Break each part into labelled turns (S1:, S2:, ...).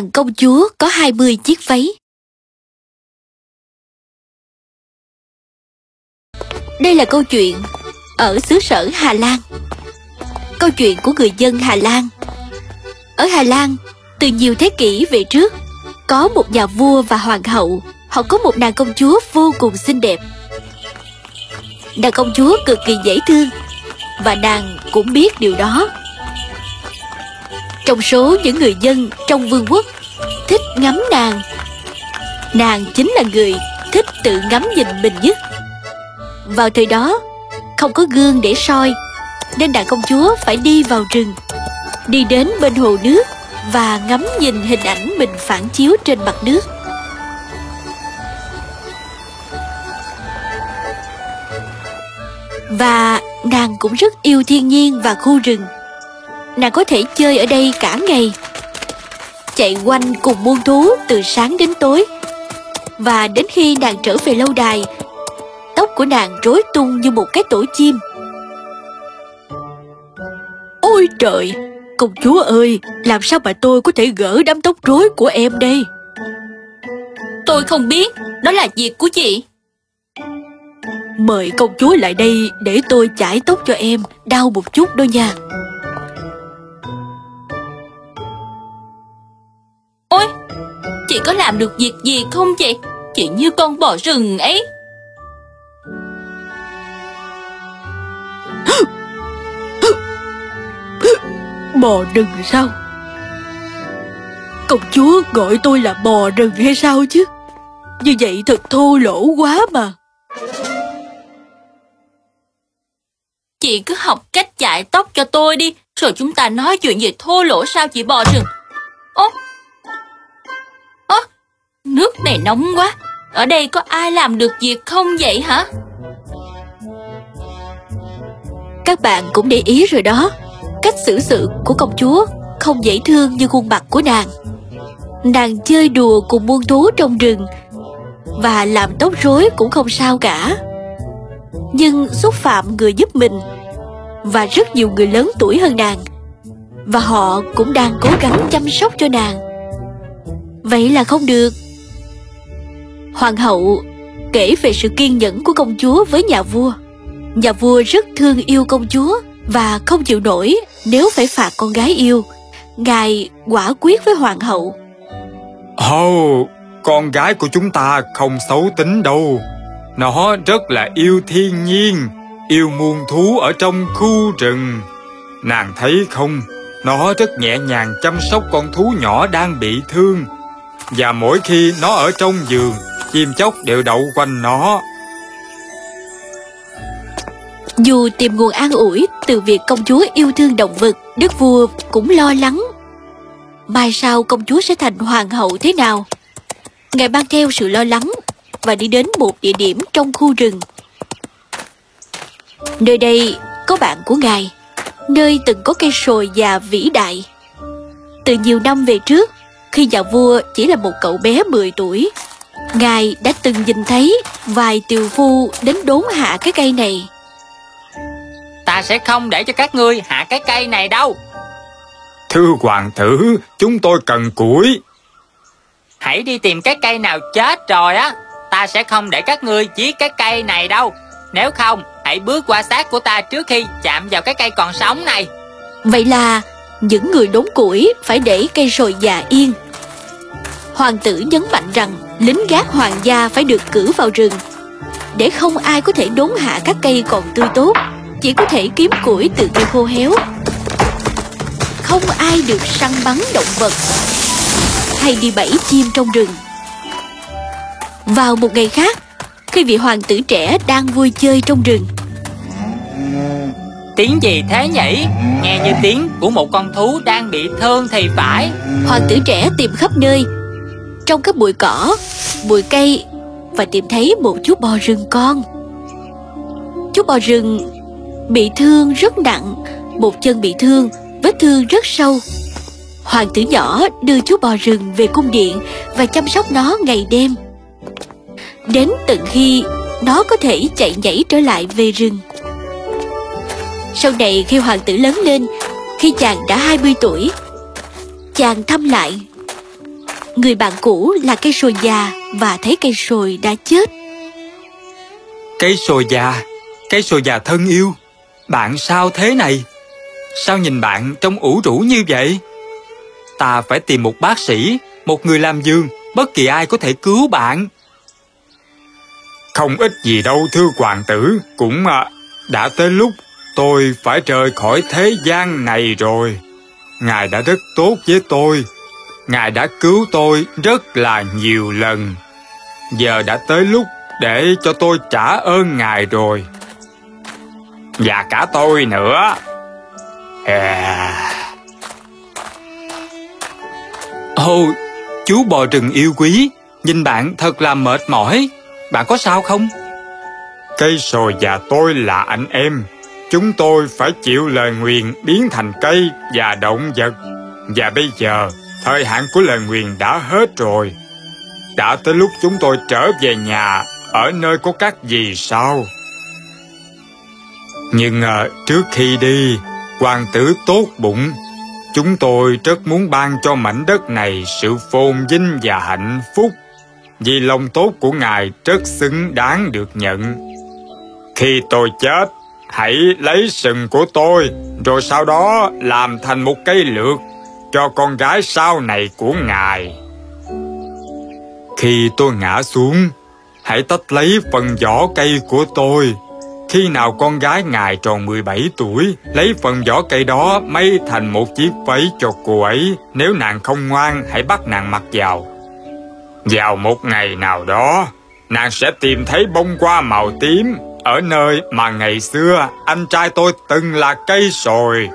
S1: nàng công chúa có 20 chiếc váy. Đây là câu chuyện ở xứ sở Hà Lan. Câu chuyện của người dân Hà Lan. Ở Hà Lan, từ nhiều thế kỷ về trước, có một nhà vua và hoàng hậu, họ có một nàng công chúa vô cùng xinh đẹp. Nàng công chúa cực kỳ dễ thương, và nàng cũng biết điều đó. Trong số những người dân trong vương quốc thích ngắm nàng, nàng chính là người thích tự ngắm nhìn mình nhất. Vào thời đó, không có gương để soi, nên nàng công chúa phải đi vào rừng, đi đến bên hồ nước và ngắm nhìn hình ảnh mình phản chiếu trên mặt nước. Và nàng cũng rất yêu thiên nhiên và khu rừng. Nàng có thể chơi ở đây cả ngày, chạy quanh cùng muôn thú từ sáng đến tối. Và đến khi nàng trở về lâu đài, tóc của nàng rối tung như một cái tổ chim. Ôi trời, công chúa ơi, làm sao mà tôi có thể gỡ đám tóc rối của em đây?
S2: Tôi không biết, đó là việc của chị.
S1: Mời công chúa lại đây để tôi chải tóc cho em, đau một chút đó nha.
S2: Chị có làm được việc gì không chị? Chị như con bò rừng ấy.
S1: Bò rừng sao? Công chúa gọi tôi là bò rừng hay sao chứ? Như vậy thật thô lỗ quá mà.
S2: Chị cứ học cách chải tóc cho tôi đi, rồi chúng ta nói chuyện về thô lỗ sao chị bò rừng. Ố, ố, nước này nóng quá, ở đây có ai làm được việc không vậy hả?
S1: Các bạn cũng để ý rồi đó, cách xử sự của công chúa không dễ thương như khuôn mặt của nàng. Nàng chơi đùa cùng muôn thú trong rừng và làm tóc rối cũng không sao cả. Nhưng xúc phạm người giúp mình và rất nhiều người lớn tuổi hơn nàng và họ cũng đang cố gắng chăm sóc cho nàng. Vậy là không được. Hoàng hậu kể về sự kiên nhẫn của công chúa với nhà vua. Nhà vua rất thương yêu công chúa và không chịu nổi nếu phải phạt con gái yêu. Ngài quả quyết với hoàng hậu.
S3: Ồ, oh, con gái của chúng ta không xấu tính đâu. Nó rất là yêu thiên nhiên, yêu muôn thú ở trong khu rừng. Nàng thấy không, nó rất nhẹ nhàng chăm sóc con thú nhỏ đang bị thương. Và mỗi khi nó ở trong giường, chim chóc đều đậu quanh nó.
S1: Dù tìm nguồn an ủi từ việc công chúa yêu thương động vật, đức vua cũng lo lắng. Mai sau công chúa sẽ thành hoàng hậu thế nào? Ngài mang theo sự lo lắng và đi đến một địa điểm trong khu rừng. Nơi đây có bạn của ngài, nơi từng có cây sồi già vĩ đại. Từ nhiều năm về trước, khi nhà vua chỉ là một cậu bé 10 tuổi, ngài đã từng nhìn thấy vài tiều phu đến đốn hạ cái cây này.
S4: Ta sẽ không để cho các ngươi hạ cái cây này đâu.
S3: Thưa hoàng tử, chúng tôi cần củi.
S4: Hãy đi tìm cái cây nào chết rồi á, ta sẽ không để các ngươi giết cái cây này đâu. Nếu không, hãy bước qua xác của ta trước khi chạm vào cái cây còn sống này.
S1: Vậy là những người đốn củi phải để cây sồi già yên. Hoàng tử nhấn mạnh rằng lính gác hoàng gia phải được cử vào rừng để không ai có thể đốn hạ các cây còn tươi tốt, chỉ có thể kiếm củi từ cây khô héo. Không ai được săn bắn động vật hay đi bẫy chim trong rừng. Vào một ngày khác, khi vị hoàng tử trẻ đang vui chơi trong rừng,
S4: Tiếng gì thế nhỉ? Nghe như tiếng của một con thú đang bị thương thì phải.
S1: hoàng tử trẻ tìm khắp nơi, trong các bụi cỏ, bụi cây và tìm thấy một chú bò rừng con. Chú bò rừng bị thương rất nặng, một chân bị thương, vết thương rất sâu. Hoàng tử nhỏ đưa chú bò rừng về cung điện và chăm sóc nó ngày đêm. Đến tận khi nó có thể chạy nhảy trở lại về rừng. Sau này khi hoàng tử lớn lên, khi chàng đã 20 tuổi, chàng thăm lại người bạn cũ là cây sồi già và thấy cây sồi đã chết.
S3: Cây sồi già, cây sồi già thân yêu, bạn sao thế này? Sao nhìn bạn trông ủ rũ như vậy? Ta phải tìm một bác sĩ, một người làm giường, bất kỳ ai có thể cứu bạn. Không ít gì đâu thưa hoàng tử, cũng à, đã tới lúc tôi phải rời khỏi thế gian này rồi. Ngài đã rất tốt với tôi. Ngài đã cứu tôi rất là nhiều lần. Giờ đã tới lúc để cho tôi trả ơn Ngài rồi. Và cả tôi nữa. À... Ồ, chú bò rừng yêu quý, nhìn bạn thật là mệt mỏi. Bạn có sao không? Cây sồi và tôi là anh em. Chúng tôi phải chịu lời nguyền biến thành cây và động vật. Và bây giờ, thời hạn của lời nguyền đã hết rồi. Đã tới lúc chúng tôi trở về nhà ở nơi có các gì sao? Nhưng à, trước khi đi, hoàng tử tốt bụng. Chúng tôi rất muốn ban cho mảnh đất này sự phồn vinh và hạnh phúc. Vì lòng tốt của Ngài rất xứng đáng được nhận. Khi tôi chết, hãy lấy sừng của tôi, rồi sau đó làm thành một cây lược cho con gái sau này của Ngài. Khi tôi ngã xuống, hãy tách lấy phần vỏ cây của tôi. Khi nào con gái ngài tròn 17 tuổi, lấy phần vỏ cây đó may thành một chiếc váy cho cô ấy. Nếu nàng không ngoan, hãy bắt nàng mặc vào. Vào một ngày nào đó, nàng sẽ tìm thấy bông hoa màu tím ở nơi mà ngày xưa anh trai tôi từng là cây sồi.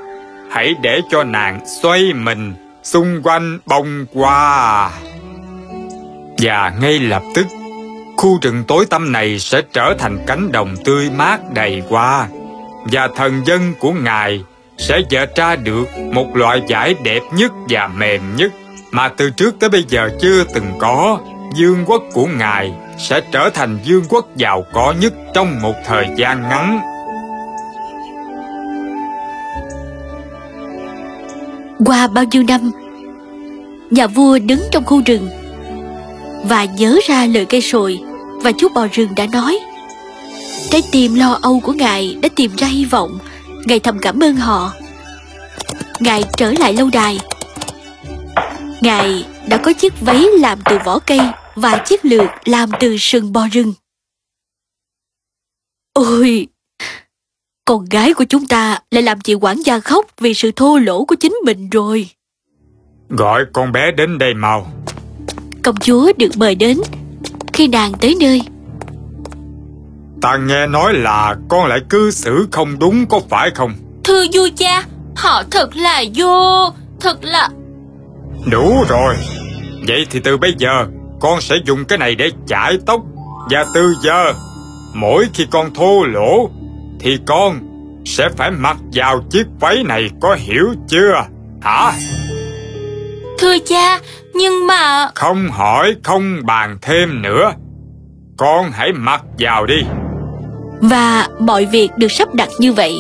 S3: Hãy để cho nàng xoay mình xung quanh bông hoa. Và ngay lập tức, khu rừng tối tăm này sẽ trở thành cánh đồng tươi mát đầy hoa, và thần dân của ngài sẽ dệt ra được một loại vải đẹp nhất và mềm nhất mà từ trước tới bây giờ chưa từng có dương quốc của ngài sẽ trở thành dương quốc giàu có nhất trong một thời gian ngắn
S1: Qua bao nhiêu năm, Nhà vua đứng trong khu rừng Và nhớ ra lời cây sồi Và chú bò rừng đã nói. Trái tim lo âu của ngài đã tìm ra hy vọng, Ngài thầm cảm ơn họ. Ngài trở lại lâu đài. Ngài đã có chiếc váy làm từ vỏ cây Và chiếc lược làm từ sừng bò rừng. Ôi con gái của chúng ta lại làm chị quản gia khóc Vì sự thô lỗ của chính mình rồi.
S3: Gọi con bé đến đây mau.
S1: Công chúa được mời đến. Khi nàng tới nơi
S3: Ta nghe nói là con lại cư xử không đúng có phải không?
S2: Thưa vua cha, họ thật là vô, thật là...
S3: Đủ rồi. Vậy thì từ bây giờ Con sẽ dùng cái này để chải tóc Và từ giờ. Mỗi khi con thô lỗ Thì con sẽ phải mặc vào chiếc váy này Có hiểu chưa? Hả?
S2: Thưa cha, nhưng mà...
S3: Không hỏi không bàn thêm nữa. Con hãy mặc vào đi.
S1: Và mọi việc được sắp đặt như vậy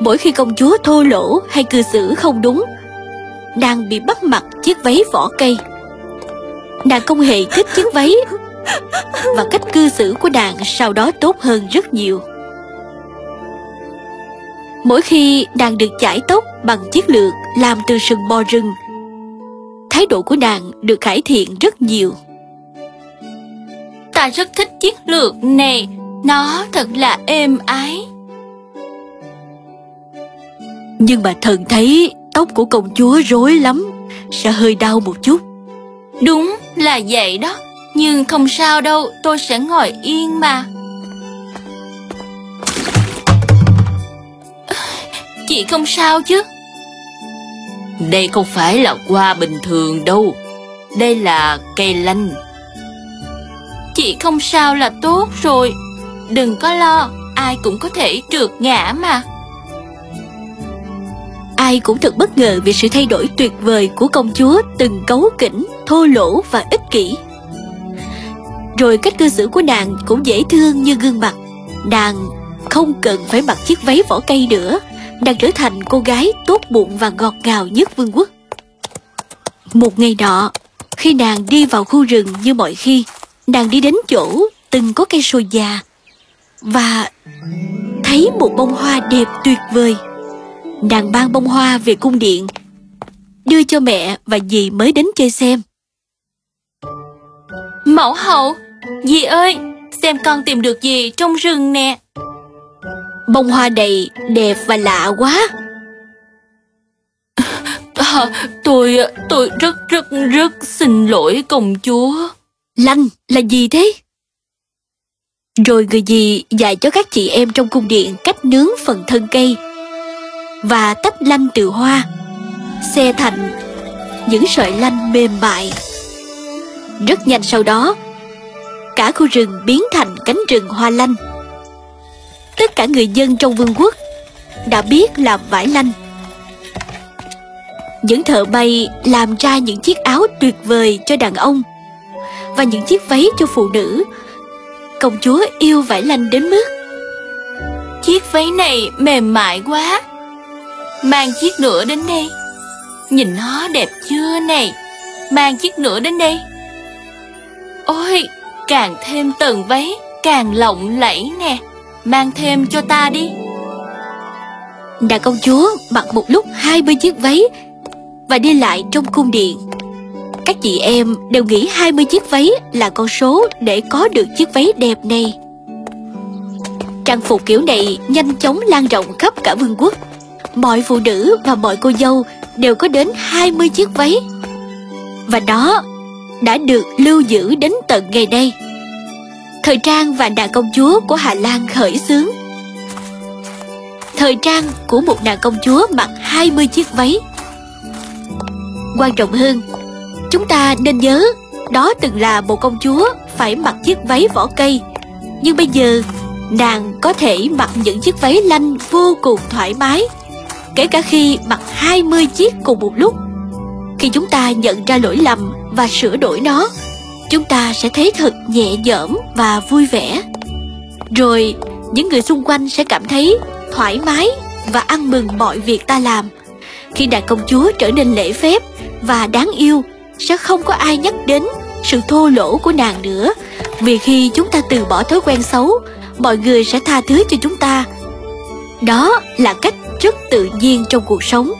S1: Mỗi khi công chúa thô lỗ hay cư xử không đúng Nàng bị bắt mặc chiếc váy vỏ cây. Nàng không hề thích chiếc váy Và cách cư xử của nàng sau đó tốt hơn rất nhiều Mỗi khi nàng được chải tóc bằng chiếc lược làm từ sừng bò rừng Thái độ của nàng được cải thiện rất nhiều
S2: Ta rất thích chiếc lược này, nó thật là êm ái.
S1: Nhưng mà thần thấy tóc của công chúa rối lắm Sẽ hơi đau một chút
S2: Đúng là vậy đó, nhưng không sao đâu, tôi sẽ ngồi yên mà. Chị không sao chứ? Đây không phải là hoa bình thường đâu, đây là cây lanh. Chị không sao là tốt rồi, đừng có lo, ai cũng có thể trượt ngã mà.
S1: Ai cũng thật bất ngờ vì sự thay đổi tuyệt vời của công chúa từng cấu kỉnh, thô lỗ và ích kỷ. Rồi cách cư xử của nàng cũng dễ thương như gương mặt. Nàng không cần phải mặc chiếc váy vỏ cây nữa, đang trở thành cô gái tốt bụng và ngọt ngào nhất vương quốc. Một ngày nọ, Khi nàng đi vào khu rừng như mọi khi, nàng đi đến chỗ từng có cây sồi già và thấy một bông hoa đẹp tuyệt vời. Nàng mang bông hoa về cung điện, đưa cho mẹ và dì mới đến chơi xem.
S2: Mẫu hậu, dì ơi, xem con tìm được gì trong rừng nè.
S1: Bông hoa này đẹp và lạ quá.
S2: À, tôi, tôi rất rất rất xin lỗi công chúa.
S1: Lanh là gì thế? Rồi người gì dạy cho các chị em trong cung điện cách nướng phần thân cây và tách lanh từ hoa, xe thành những sợi lanh mềm mại. Rất nhanh sau đó, cả khu rừng biến thành cánh rừng hoa lanh. Tất cả người dân trong vương quốc đã biết làm vải lanh. Những thợ may làm ra những chiếc áo tuyệt vời cho đàn ông và những chiếc váy cho phụ nữ. Công chúa yêu vải lanh đến mức
S2: Chiếc váy này mềm mại quá. Mang chiếc nữa đến đây. Nhìn nó đẹp chưa này? Mang chiếc nữa đến đây. Ôi, càng thêm tầng váy, càng lộng lẫy nè. Mang thêm cho ta đi.
S1: Đại công chúa mặc một lúc 20 chiếc váy và đi lại trong cung điện. Các chị em đều nghĩ 20 chiếc váy là con số để có được chiếc váy đẹp này. Trang phục kiểu này nhanh chóng lan rộng khắp cả vương quốc. Mọi phụ nữ và mọi cô dâu đều có đến 20 chiếc váy. Và đó đã được lưu giữ đến tận ngày nay. Thời trang và nàng công chúa của Hà Lan khởi xướng. Thời trang của một nàng công chúa mặc 20 chiếc váy. Quan trọng hơn, chúng ta nên nhớ đó từng là một công chúa phải mặc chiếc váy vỏ cây. Nhưng bây giờ, nàng có thể mặc những chiếc váy lanh vô cùng thoải mái, kể cả khi mặc 20 chiếc cùng một lúc. Khi chúng ta nhận ra lỗi lầm và sửa đổi nó, chúng ta sẽ thấy thật nhẹ nhõm và vui vẻ. Rồi, những người xung quanh sẽ cảm thấy thoải mái và ăn mừng mọi việc ta làm. Khi đại công chúa trở nên lễ phép và đáng yêu, sẽ không có ai nhắc đến sự thô lỗ của nàng nữa. Vì khi chúng ta từ bỏ thói quen xấu, mọi người sẽ tha thứ cho chúng ta. Đó là cách rất tự nhiên trong cuộc sống.